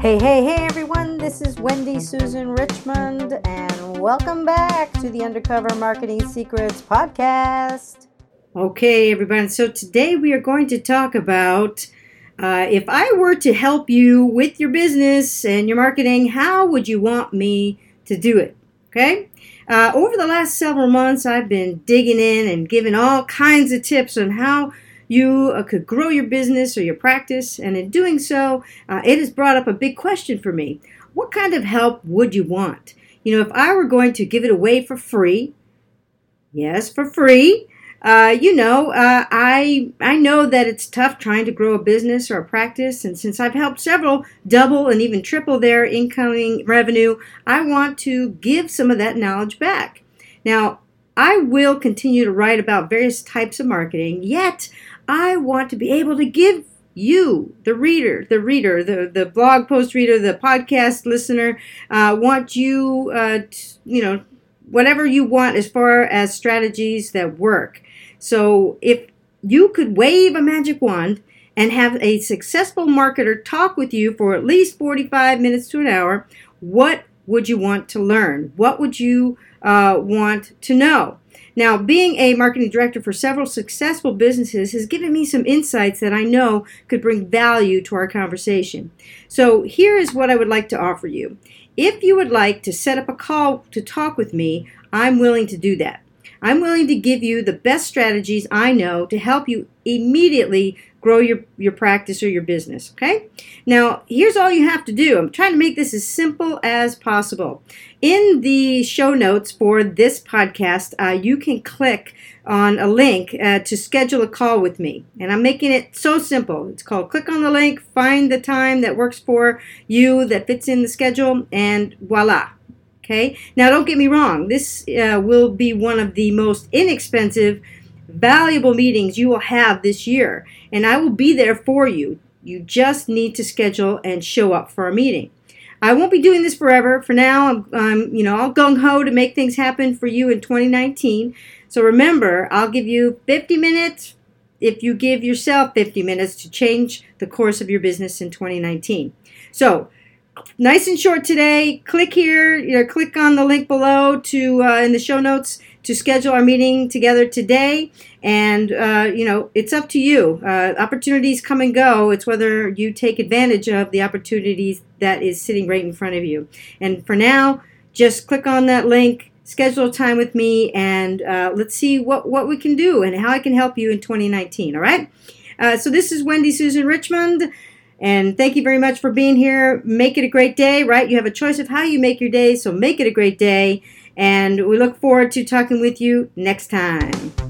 Hey, hey, hey, everyone. This is Wendy Susan Richmond, and welcome back to the Undercover Marketing Secrets podcast. Okay, everyone. So today we are going to talk about uh, if I were to help you with your business and your marketing, how would you want me to do it? Okay. Uh, over the last several months, I've been digging in and giving all kinds of tips on how you uh, could grow your business or your practice. And in doing so, uh, it has brought up a big question for me. What kind of help would you want? You know, if I were going to give it away for free, yes, for free, uh, you know, uh, I I know that it's tough trying to grow a business or a practice, and since I've helped several double and even triple their incoming revenue, I want to give some of that knowledge back. Now, I will continue to write about various types of marketing, yet I want to be able to give you, the reader, the reader, the, the blog post reader, the podcast listener, uh, want you, uh, t- you know, whatever you want as far as strategies that work. So if you could wave a magic wand and have a successful marketer talk with you for at least 45 minutes to an hour, what would you want to learn? What would you uh, want to know? Now, being a marketing director for several successful businesses has given me some insights that I know could bring value to our conversation. So, here is what I would like to offer you. If you would like to set up a call to talk with me, I'm willing to do that. I'm willing to give you the best strategies I know to help you immediately grow your, your practice or your business. Okay? Now, here's all you have to do. I'm trying to make this as simple as possible. In the show notes for this podcast, uh, you can click on a link uh, to schedule a call with me. And I'm making it so simple. It's called click on the link, find the time that works for you, that fits in the schedule, and voila. Okay? Now, don't get me wrong, this uh, will be one of the most inexpensive valuable meetings you will have this year, and I will be there for you. You just need to schedule and show up for a meeting. I won't be doing this forever. For now, I'm, I'm you know, all gung ho to make things happen for you in 2019. So remember, I'll give you 50 minutes if you give yourself 50 minutes to change the course of your business in 2019. So nice and short today. Click here, you know, click on the link below to uh, in the show notes to schedule our meeting together today. And uh, you know, it's up to you. Uh, opportunities come and go. It's whether you take advantage of the opportunities that is sitting right in front of you. And for now, just click on that link. Schedule time with me, and uh, let's see what, what we can do and how I can help you in 2019. All right. Uh, so this is Wendy Susan Richmond. And thank you very much for being here. Make it a great day, right? You have a choice of how you make your day, so make it a great day. And we look forward to talking with you next time.